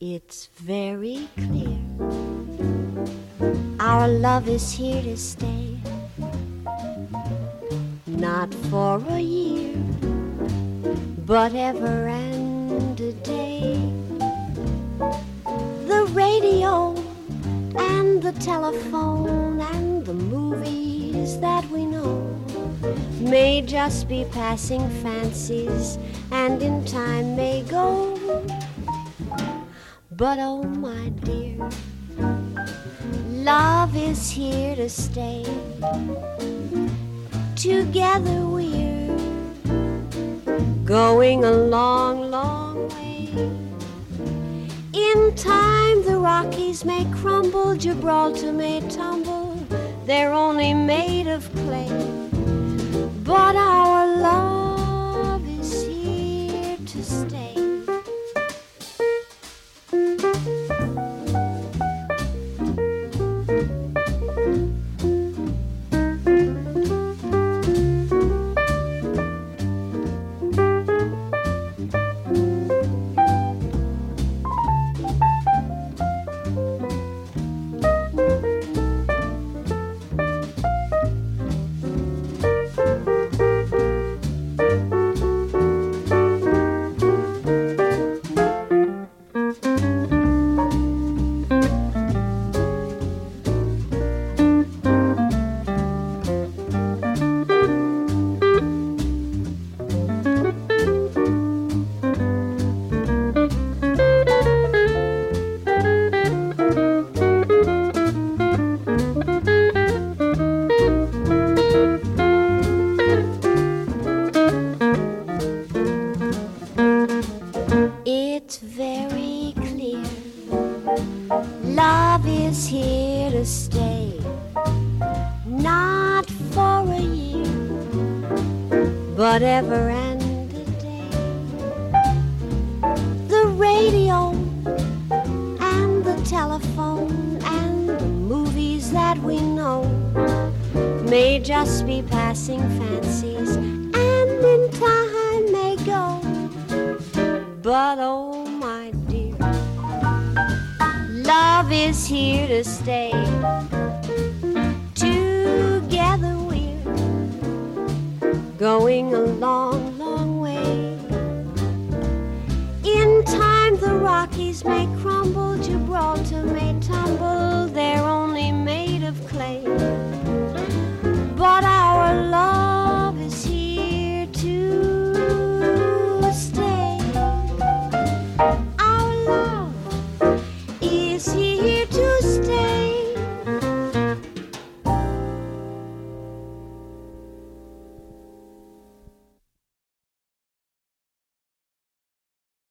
It's very clear our love is here to stay. Not for a year, but ever and a day. The radio and the telephone and the movies that we know may just be passing fancies and in time may go. But oh, my dear, love is here to stay. Together we're going a long, long way. In time, the Rockies may crumble, Gibraltar may tumble, they're only made of clay. But our It's is here to stay. Not for a year, but ever and a day. The radio and the telephone and the movies that we know may just be passing fancies and in time may go. But oh, love is here to stay. Together we're going a long, long way. In time, the Rockies may crumble, Gibraltar may tumble, they're only made of clay. But our love is here to stay. Our love is here.